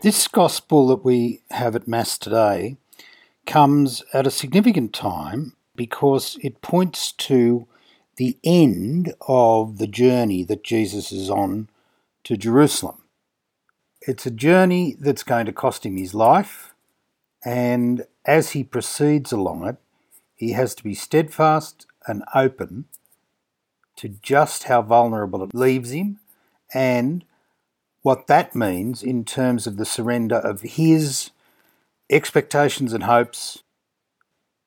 This gospel that we have at Mass today comes at a significant time because it points to the end of the journey that Jesus is on to Jerusalem. It's a journey that's going to cost him his life, and as he proceeds along it, he has to be steadfast and open to just how vulnerable it leaves him and what that means in terms of the surrender of his expectations and hopes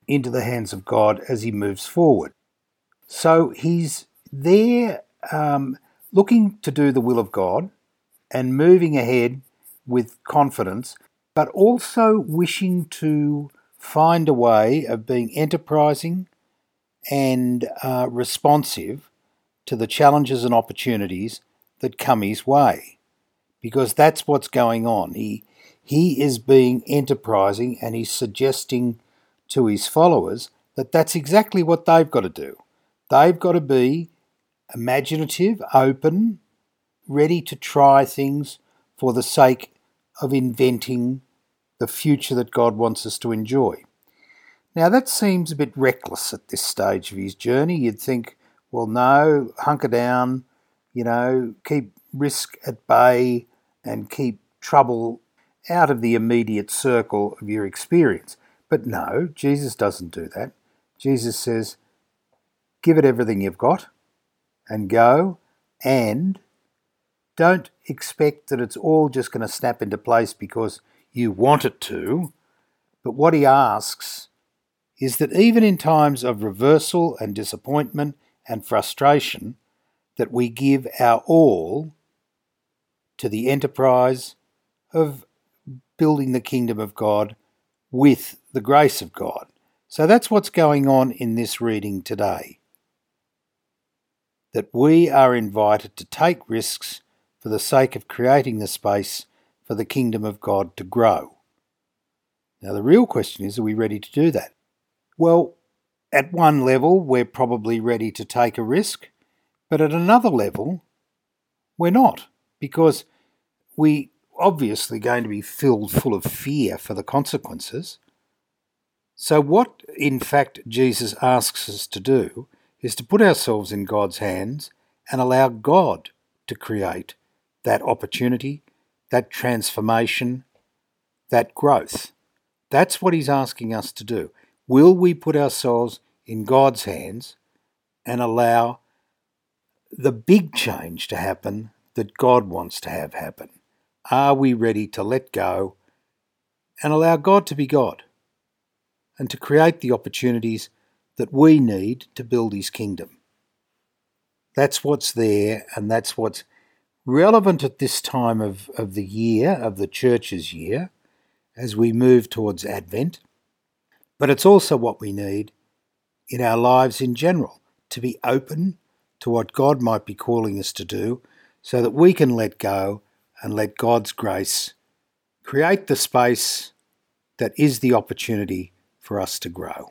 into the hands of God as he moves forward. So he's there um, looking to do the will of God and moving ahead with confidence, but also wishing to find a way of being enterprising and uh, responsive to the challenges and opportunities that come his way. Because that's what's going on. He, he is being enterprising and he's suggesting to his followers that that's exactly what they've got to do. They've got to be imaginative, open, ready to try things for the sake of inventing the future that God wants us to enjoy. Now, that seems a bit reckless at this stage of his journey. You'd think, well, no, hunker down, you know, keep risk at bay and keep trouble out of the immediate circle of your experience. But no, Jesus doesn't do that. Jesus says, give it everything you've got and go and don't expect that it's all just going to snap into place because you want it to. But what he asks is that even in times of reversal and disappointment and frustration, that we give our all to the enterprise of building the kingdom of God with the grace of God. So that's what's going on in this reading today. That we are invited to take risks for the sake of creating the space for the kingdom of God to grow. Now, the real question is are we ready to do that? Well, at one level, we're probably ready to take a risk, but at another level, we're not, because we obviously going to be filled full of fear for the consequences. So, what in fact Jesus asks us to do is to put ourselves in God's hands and allow God to create that opportunity, that transformation, that growth. That's what He's asking us to do. Will we put ourselves in God's hands and allow the big change to happen that God wants to have happen? Are we ready to let go and allow God to be God and to create the opportunities that we need to build His kingdom? That's what's there, and that's what's relevant at this time of, of the year, of the church's year, as we move towards Advent. But it's also what we need in our lives in general to be open to what God might be calling us to do so that we can let go and let God's grace create the space that is the opportunity for us to grow.